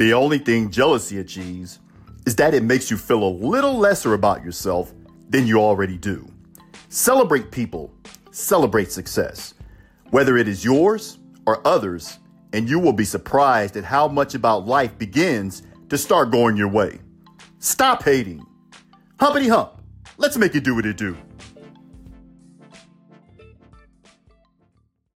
The only thing jealousy achieves is that it makes you feel a little lesser about yourself than you already do. Celebrate people, celebrate success, whether it is yours or others, and you will be surprised at how much about life begins to start going your way. Stop hating. Humpity hump. Let's make it do what it do.